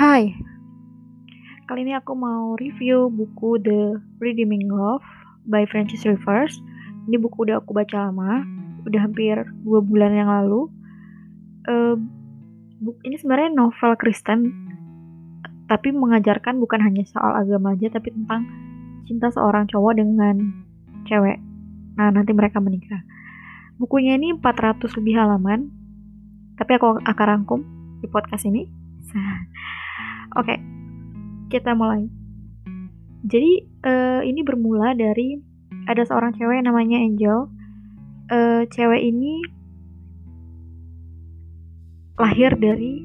Hai, kali ini aku mau review buku The Redeeming Love by Francis Rivers. Ini buku udah aku baca lama, udah hampir dua bulan yang lalu. Uh, ini sebenarnya novel Kristen, tapi mengajarkan bukan hanya soal agama aja, tapi tentang cinta seorang cowok dengan cewek. Nah, nanti mereka menikah. Bukunya ini 400 lebih halaman, tapi aku akan rangkum di podcast ini. Oke, okay, kita mulai. Jadi uh, ini bermula dari ada seorang cewek namanya Angel. Uh, cewek ini lahir dari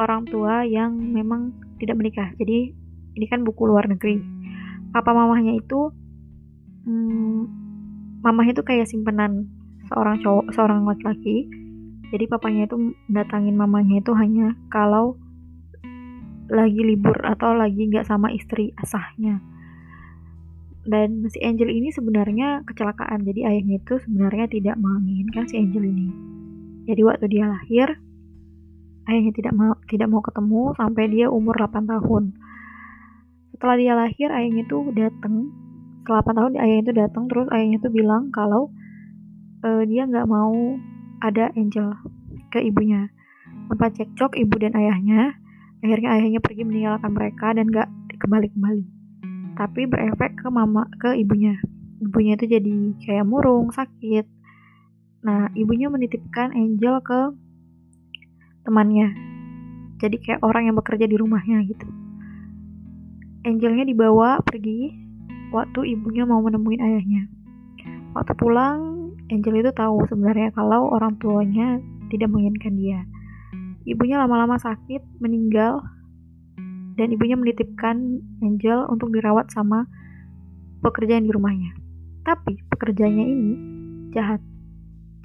orang tua yang memang tidak menikah. Jadi ini kan buku luar negeri. Papa mamahnya itu, hmm, mamahnya itu kayak simpenan seorang cowok, seorang laki-laki. Jadi papanya itu datangin mamanya itu hanya kalau lagi libur atau lagi nggak sama istri asahnya. Dan si Angel ini sebenarnya kecelakaan. Jadi ayahnya itu sebenarnya tidak menginginkan si Angel ini. Jadi waktu dia lahir ayahnya tidak mau tidak mau ketemu sampai dia umur 8 tahun. Setelah dia lahir ayahnya itu datang setelah 8 tahun ayahnya itu datang terus ayahnya itu bilang kalau uh, dia nggak mau ada Angel ke ibunya. Tanpa cekcok ibu dan ayahnya Akhirnya ayahnya pergi meninggalkan mereka dan gak kembali-kembali. Tapi berefek ke mama, ke ibunya. Ibunya itu jadi kayak murung, sakit. Nah, ibunya menitipkan Angel ke temannya. Jadi kayak orang yang bekerja di rumahnya gitu. Angelnya dibawa pergi waktu ibunya mau menemuin ayahnya. Waktu pulang, Angel itu tahu sebenarnya kalau orang tuanya tidak menginginkan dia. Ibunya lama-lama sakit, meninggal, dan ibunya menitipkan Angel untuk dirawat sama pekerjaan di rumahnya. Tapi pekerjaannya ini jahat.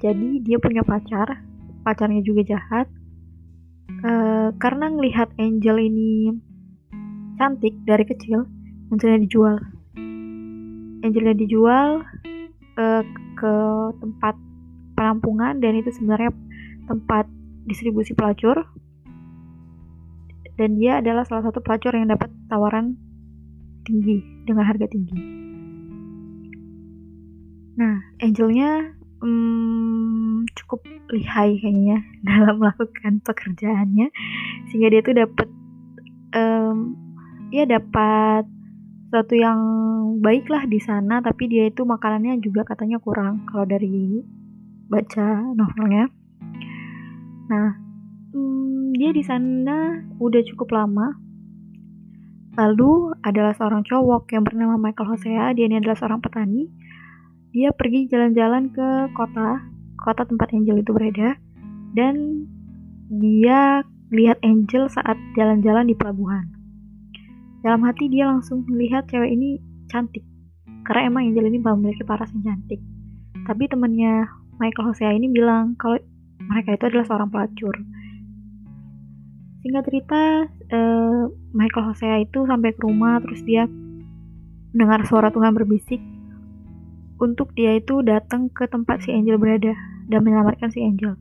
Jadi dia punya pacar, pacarnya juga jahat. Uh, karena ngelihat Angel ini cantik dari kecil, Angelnya dijual. Angelnya dijual uh, ke tempat penampungan dan itu sebenarnya tempat distribusi pelacur. Dan dia adalah salah satu pelacur yang dapat tawaran tinggi dengan harga tinggi. Nah, Angelnya hmm, cukup lihai kayaknya dalam melakukan pekerjaannya. Sehingga dia tuh dapat um, ya dapat sesuatu yang baik lah di sana tapi dia itu makanannya juga katanya kurang kalau dari baca novelnya Nah, hmm, dia di sana udah cukup lama. Lalu adalah seorang cowok yang bernama Michael Hosea. Dia ini adalah seorang petani. Dia pergi jalan-jalan ke kota, kota tempat Angel itu berada, dan dia lihat Angel saat jalan-jalan di pelabuhan. Dalam hati dia langsung melihat cewek ini cantik, karena emang Angel ini memiliki paras yang cantik. Tapi temannya Michael Hosea ini bilang kalau mereka itu adalah seorang pelacur. Singkat cerita, uh, Michael Hosea itu sampai ke rumah terus dia mendengar suara Tuhan berbisik untuk dia itu datang ke tempat si Angel berada dan menyelamatkan si Angel.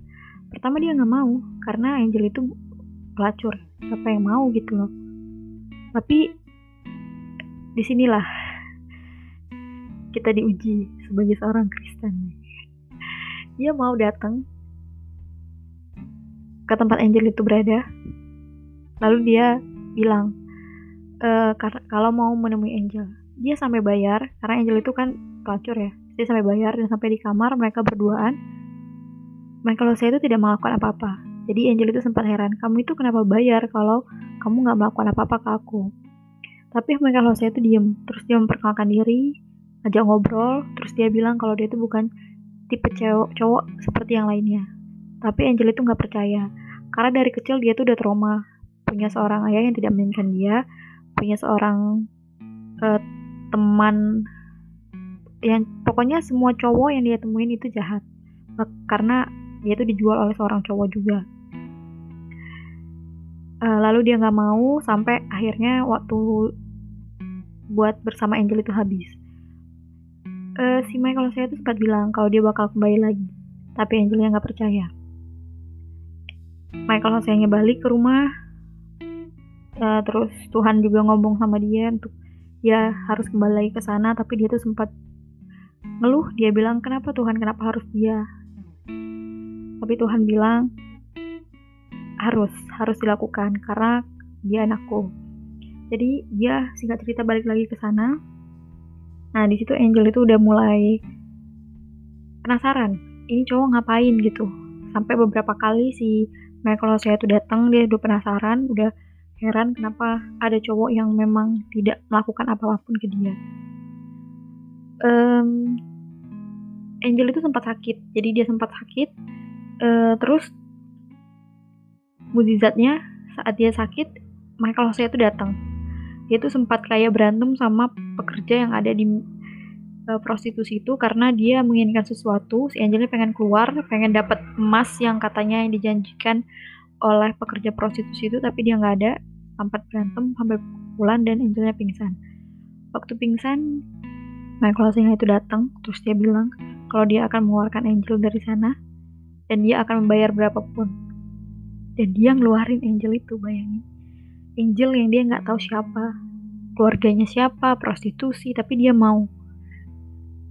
Pertama dia nggak mau karena Angel itu pelacur. Siapa yang mau gitu loh. Tapi di sinilah kita diuji sebagai seorang Kristen. Dia mau datang ke tempat Angel itu berada. Lalu dia bilang, e, kalau mau menemui Angel, dia sampai bayar karena Angel itu kan pelacur ya. Dia sampai bayar dan sampai di kamar mereka berduaan. Michael saya itu tidak melakukan apa-apa. Jadi Angel itu sempat heran, kamu itu kenapa bayar kalau kamu nggak melakukan apa-apa ke aku? Tapi Michael saya itu diem, terus dia memperkenalkan diri, ajak ngobrol, terus dia bilang kalau dia itu bukan tipe cowok, cowok seperti yang lainnya. Tapi Angel itu nggak percaya. Karena dari kecil dia tuh udah trauma. Punya seorang ayah yang tidak menginginkan dia. Punya seorang uh, teman yang pokoknya semua cowok yang dia temuin itu jahat. Karena dia tuh dijual oleh seorang cowok juga. Uh, lalu dia nggak mau sampai akhirnya waktu buat bersama Angel itu habis. Uh, si Michael saya tuh sempat bilang kalau dia bakal kembali lagi, tapi Angelnya nggak percaya. Michael Hosea balik ke rumah. Uh, terus Tuhan juga ngomong sama dia untuk dia harus kembali lagi ke sana tapi dia tuh sempat ngeluh. Dia bilang kenapa Tuhan? Kenapa harus dia? Tapi Tuhan bilang harus harus dilakukan karena dia anakku. Jadi dia singkat cerita balik lagi ke sana. Nah di situ Angel itu udah mulai penasaran ini cowok ngapain? gitu. Sampai beberapa kali si Michael saya tuh datang dia udah penasaran udah heran kenapa ada cowok yang memang tidak melakukan apa-apapun ke dia. Um, Angel itu sempat sakit jadi dia sempat sakit. Uh, terus mujizatnya saat dia sakit Michael saya itu datang. Dia tuh sempat kayak berantem sama pekerja yang ada di uh, prostitusi itu karena dia menginginkan sesuatu si Angelnya pengen keluar pengen dapat emas yang katanya yang dijanjikan oleh pekerja prostitusi itu tapi dia nggak ada sempat berantem sampai pulang dan Angelnya pingsan. Waktu pingsan Michael Singa itu datang terus dia bilang kalau dia akan mengeluarkan Angel dari sana dan dia akan membayar berapapun. Dan dia ngeluarin Angel itu bayangin. Angel yang dia nggak tahu siapa, keluarganya siapa, prostitusi, tapi dia mau.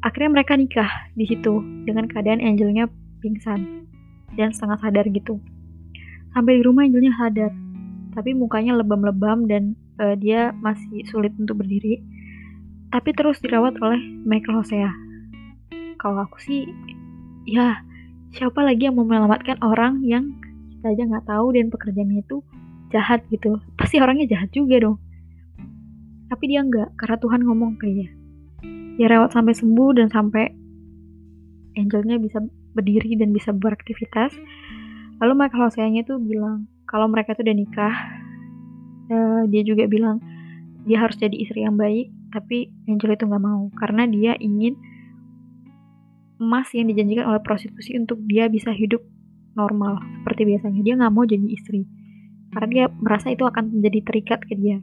Akhirnya mereka nikah di situ dengan keadaan Angelnya pingsan dan setengah sadar gitu. Sampai di rumah Angelnya sadar, tapi mukanya lebam-lebam dan uh, dia masih sulit untuk berdiri. Tapi terus dirawat oleh Michael Hosea. Kalau aku sih, ya siapa lagi yang mau menyelamatkan orang yang kita aja nggak tahu dan pekerjaannya itu jahat gitu pasti orangnya jahat juga dong tapi dia enggak karena Tuhan ngomong ke dia dia rawat sampai sembuh dan sampai angelnya bisa berdiri dan bisa beraktivitas lalu Michael Hosea-nya tuh bilang kalau mereka tuh udah nikah uh, dia juga bilang dia harus jadi istri yang baik tapi Angel itu nggak mau karena dia ingin emas yang dijanjikan oleh prostitusi untuk dia bisa hidup normal seperti biasanya dia nggak mau jadi istri karena dia merasa itu akan menjadi terikat ke dia.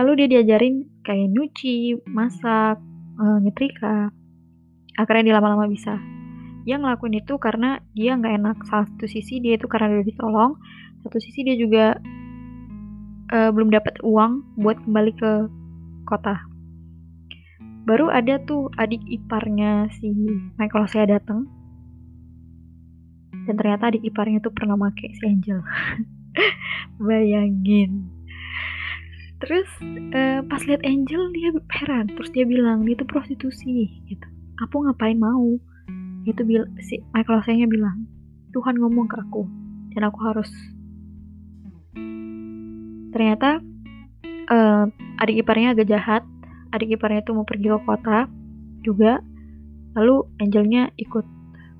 Lalu dia diajarin kayak nyuci, masak, uh, nyetrika. Akhirnya dia lama-lama bisa. Dia ngelakuin itu karena dia nggak enak. Satu sisi dia itu karena udah ditolong, satu sisi dia juga uh, belum dapat uang buat kembali ke kota. Baru ada tuh adik iparnya si Michael saya datang dan ternyata adik iparnya tuh pernah make si Angel bayangin terus uh, pas lihat Angel dia heran. Terus dia bilang dia tuh prostitusi gitu. Aku ngapain mau? Itu bil si Michael Osenya bilang Tuhan ngomong ke aku dan aku harus. Ternyata uh, adik iparnya agak jahat. Adik iparnya tuh mau pergi ke kota juga. Lalu Angelnya ikut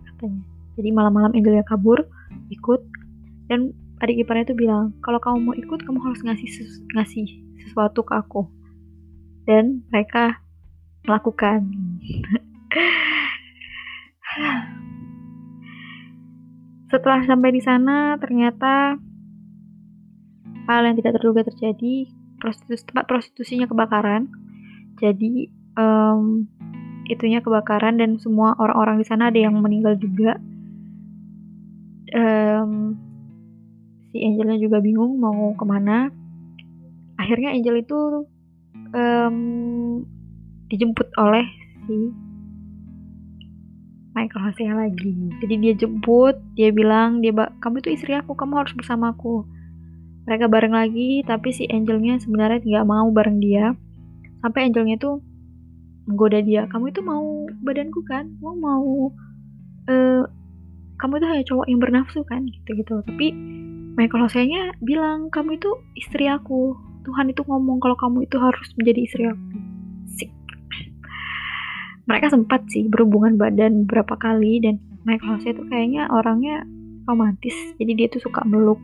katanya. Jadi malam-malam Angelnya kabur ikut. Dan adik iparnya itu bilang kalau kamu mau ikut kamu harus ngasih ngasih sesuatu ke aku. Dan mereka melakukan. Setelah sampai di sana ternyata hal yang tidak terduga terjadi. Prostitusi tempat prostitusinya kebakaran. Jadi um, itunya kebakaran dan semua orang-orang di sana ada yang meninggal juga. Um, si Angelnya juga bingung mau ke mana akhirnya Angel itu um, dijemput oleh si Michael Hosea lagi. Jadi dia jemput dia bilang dia kamu itu istri aku kamu harus bersamaku mereka bareng lagi tapi si Angelnya sebenarnya nggak mau bareng dia. Sampai Angelnya tuh menggoda dia kamu itu mau badanku kan? Kamu mau uh, kamu itu hanya cowok yang bernafsu kan? Gitu gitu tapi Michael Hosea bilang kamu itu istri aku Tuhan itu ngomong kalau kamu itu harus menjadi istri aku Sik. mereka sempat sih berhubungan badan beberapa kali dan Michael Hosea itu kayaknya orangnya romantis jadi dia tuh suka meluk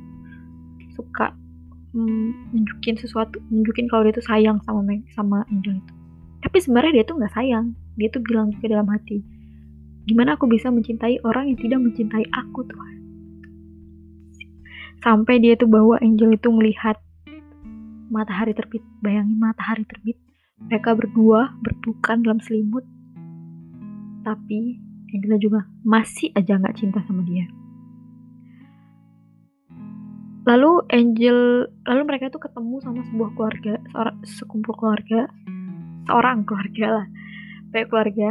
suka mm, nunjukin sesuatu nunjukin kalau dia tuh sayang sama sama Angel itu tapi sebenarnya dia tuh nggak sayang dia tuh bilang juga dalam hati Gimana aku bisa mencintai orang yang tidak mencintai aku Tuhan? Sampai dia tuh bawa Angel itu melihat matahari terbit. Bayangin matahari terbit. Mereka berdua berpelukan dalam selimut. Tapi Angela juga masih aja nggak cinta sama dia. lalu Angel lalu mereka tuh ketemu sama sebuah keluarga seorang sekumpul keluarga seorang keluarga lah kayak keluarga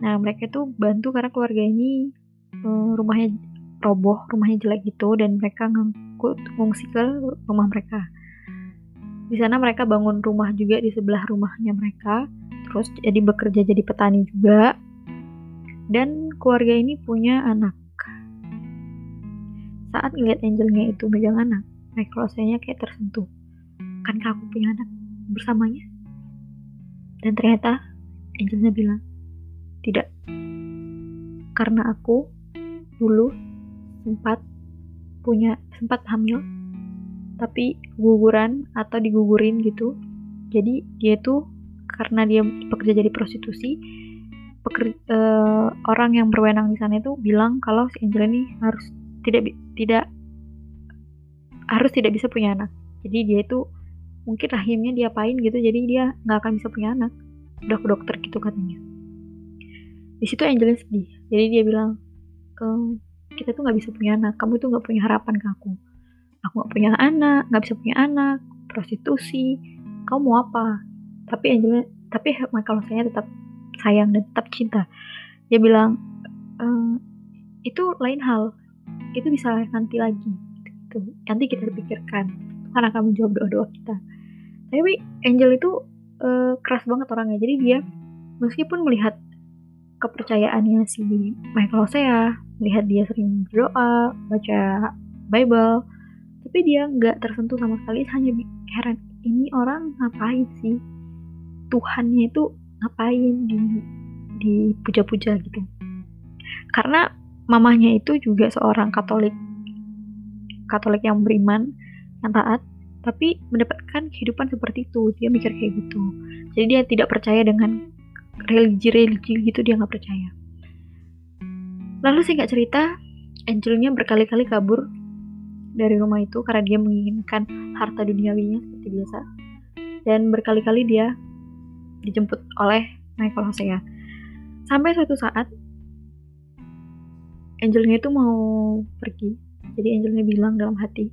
nah mereka tuh bantu karena keluarga ini um, rumahnya roboh rumahnya jelek gitu dan mereka ngangkut ngungsi ke rumah mereka di sana mereka bangun rumah juga di sebelah rumahnya mereka terus jadi bekerja jadi petani juga dan keluarga ini punya anak saat ngeliat Angelnya itu megang anak, Michael rasanya kayak tersentuh. Kan aku punya anak bersamanya? Dan ternyata Angelnya bilang, tidak. Karena aku dulu sempat punya sempat hamil tapi guguran atau digugurin gitu. Jadi dia tuh karena dia bekerja jadi prostitusi pekerja, uh, eh, orang yang berwenang di sana itu bilang kalau si Angel ini harus tidak tidak harus tidak bisa punya anak. Jadi dia itu mungkin rahimnya diapain gitu jadi dia nggak akan bisa punya anak. Udah ke dokter gitu katanya. Di situ Angelina sedih. Jadi dia bilang ehm, kita tuh nggak bisa punya anak. Kamu tuh nggak punya harapan ke aku aku nggak punya anak nggak bisa punya anak prostitusi kamu mau apa? Tapi Angelina tapi kalau saya tetap sayang dan tetap cinta. Dia bilang ehm, itu lain hal. Itu bisa nanti lagi. Gitu. Nanti kita pikirkan. Karena kamu jawab doa-doa kita. Tapi Angel itu uh, keras banget orangnya. Jadi dia meskipun melihat kepercayaannya si Michael Hosea melihat dia sering berdoa baca Bible tapi dia nggak tersentuh sama sekali hanya heran ini orang ngapain sih? Tuhannya itu ngapain di di puja-puja gitu? Karena mamahnya itu juga seorang Katolik Katolik yang beriman yang taat tapi mendapatkan kehidupan seperti itu. Dia mikir kayak gitu. Jadi dia tidak percaya dengan religi-religi gitu dia nggak percaya. Lalu sih nggak cerita Angelnya berkali-kali kabur dari rumah itu karena dia menginginkan harta duniawinya seperti biasa. Dan berkali-kali dia dijemput oleh Michael Hosea sampai suatu saat Angelnya itu mau pergi. Jadi Angelnya bilang dalam hati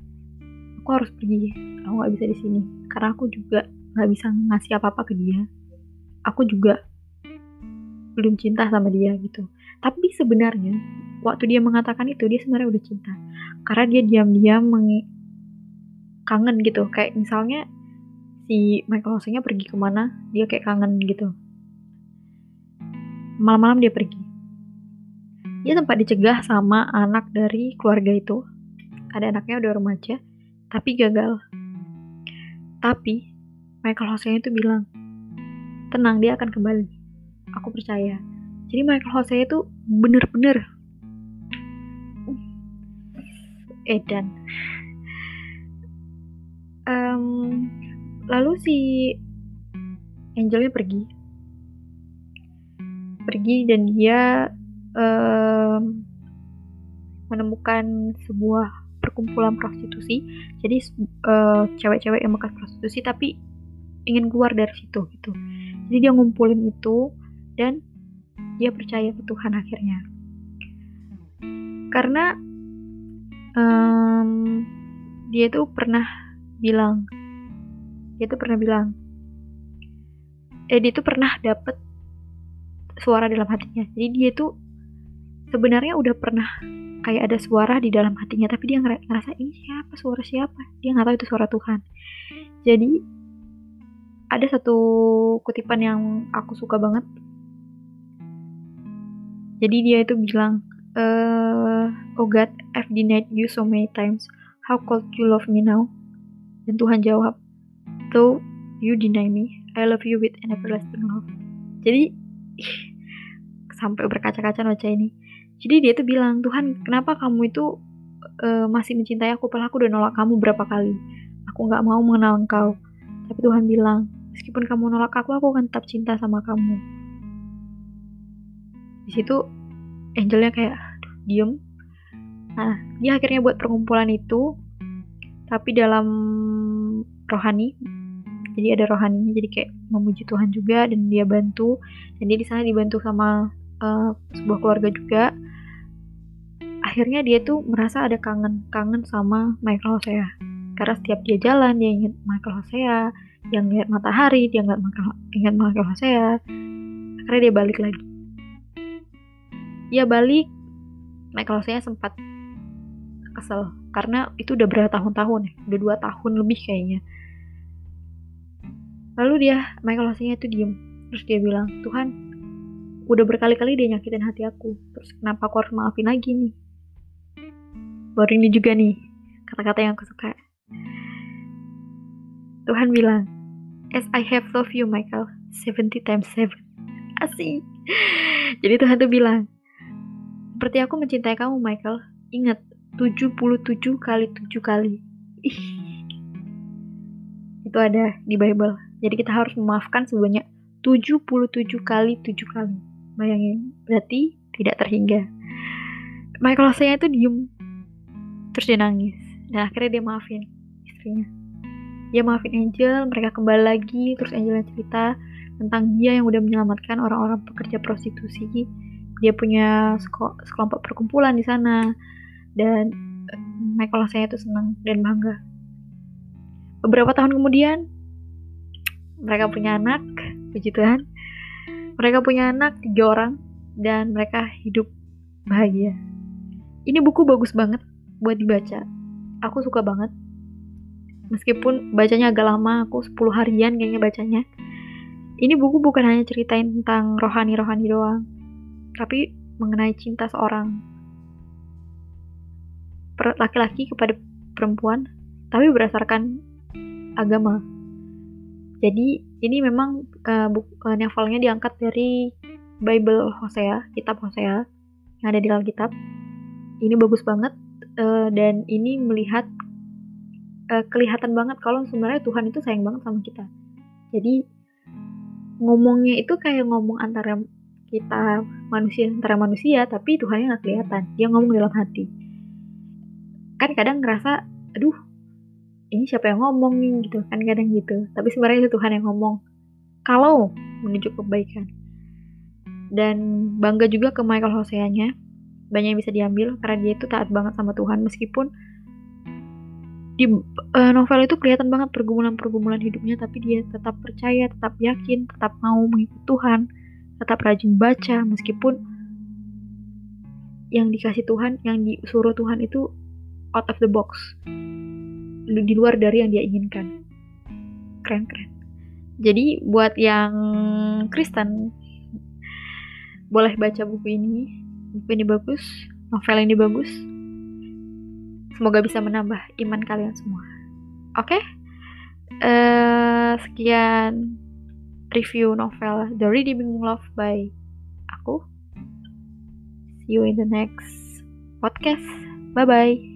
aku harus pergi aku nggak bisa di sini. Karena aku juga nggak bisa ngasih apa apa ke dia. Aku juga belum cinta sama dia gitu tapi sebenarnya waktu dia mengatakan itu dia sebenarnya udah cinta karena dia diam-diam kangen gitu kayak misalnya si Michael Hosenya pergi ke mana dia kayak kangen gitu malam-malam dia pergi dia sempat dicegah sama anak dari keluarga itu. Ada anaknya udah remaja, tapi gagal. Tapi Michael Hosea itu bilang, tenang dia akan kembali. Aku percaya. Jadi Michael Hosea itu bener-bener edan. Um, lalu si Angelnya pergi, pergi dan dia um, menemukan sebuah perkumpulan prostitusi. Jadi uh, cewek-cewek yang bekas prostitusi tapi ingin keluar dari situ gitu. Jadi dia ngumpulin itu dan dia percaya ke Tuhan akhirnya. Karena um, dia tuh pernah bilang dia tuh pernah bilang eh dia tuh pernah dapet suara dalam hatinya. Jadi dia tuh sebenarnya udah pernah kayak ada suara di dalam hatinya tapi dia ngerasa ini siapa? Suara siapa? Dia nggak tahu itu suara Tuhan. Jadi ada satu kutipan yang aku suka banget jadi dia itu bilang uh, oh God I've denied you so many times. How could you love me now? Dan Tuhan jawab though you deny me I love you with an everlasting love. Jadi sampai berkaca-kaca baca ini. Jadi dia tuh bilang Tuhan kenapa kamu itu uh, masih mencintai aku? Padahal aku udah nolak kamu berapa kali. Aku nggak mau mengenal engkau. Tapi Tuhan bilang meskipun kamu nolak aku aku akan tetap cinta sama kamu di situ Angelnya kayak diem. Nah dia akhirnya buat perkumpulan itu tapi dalam rohani. Jadi ada rohaninya jadi kayak memuji Tuhan juga dan dia bantu. Dan dia di sana dibantu sama uh, sebuah keluarga juga. Akhirnya dia tuh merasa ada kangen kangen sama Michael Hosea. Karena setiap dia jalan dia ingat Michael Hosea. Yang lihat matahari dia nggak Michael ingat Michael Hosea. Akhirnya dia balik lagi dia balik. Michael sempat kesel karena itu udah berapa tahun-tahun ya udah dua tahun lebih kayaknya. Lalu dia Michael Hosea itu diem. Terus dia bilang Tuhan udah berkali-kali dia nyakitin hati aku. Terus kenapa aku harus maafin lagi nih? Baru ini juga nih kata-kata yang aku suka. Tuhan bilang as I have loved you Michael 70 times 7 asik. Jadi Tuhan tuh bilang seperti aku mencintai kamu Michael ingat 77 kali 7 kali. Itu ada di Bible. Jadi kita harus memaafkan sebanyak 77 kali 7 kali. Bayangin, berarti tidak terhingga. Michael saya itu diem. Terus dia nangis. Dan akhirnya dia maafin istrinya. Dia maafin Angel, mereka kembali lagi. Terus Angel cerita tentang dia yang udah menyelamatkan orang-orang pekerja prostitusi. Dia punya sekelompok perkumpulan di sana dan eh, Michael saya itu senang dan bangga. Beberapa tahun kemudian mereka punya anak, puji Tuhan. Mereka punya anak tiga orang dan mereka hidup bahagia. Ini buku bagus banget buat dibaca. Aku suka banget. Meskipun bacanya agak lama, aku 10 harian kayaknya bacanya. Ini buku bukan hanya ceritain tentang rohani-rohani doang, tapi mengenai cinta seorang laki-laki kepada perempuan, tapi berdasarkan agama. Jadi ini memang uh, buku, uh, novelnya diangkat dari Bible Hosea, kitab Hosea yang ada di Alkitab. Ini bagus banget uh, dan ini melihat uh, kelihatan banget kalau sebenarnya Tuhan itu sayang banget sama kita. Jadi ngomongnya itu kayak ngomong antara kita manusia antara manusia, tapi Tuhannya nggak kelihatan. Dia ngomong dalam hati. Kan kadang ngerasa aduh ini siapa yang ngomong nih? Gitu kan kadang gitu. Tapi sebenarnya itu Tuhan yang ngomong. Kalau menuju kebaikan. Dan bangga juga ke Michael Hoseanya. Banyak yang bisa diambil karena dia itu taat banget sama Tuhan. Meskipun di uh, novel itu kelihatan banget pergumulan-pergumulan hidupnya tapi dia tetap percaya, tetap yakin, tetap mau mengikut Tuhan, tetap rajin baca meskipun yang dikasih Tuhan, yang disuruh Tuhan itu out of the box. Di luar dari yang dia inginkan. Keren keren jadi buat yang Kristen boleh baca buku ini. Buku ini bagus novel ini bagus. Semoga bisa menambah iman kalian semua. Oke? Okay? uh, eh, sekian review novel The Redeeming Love by aku. See you in the next podcast. Bye bye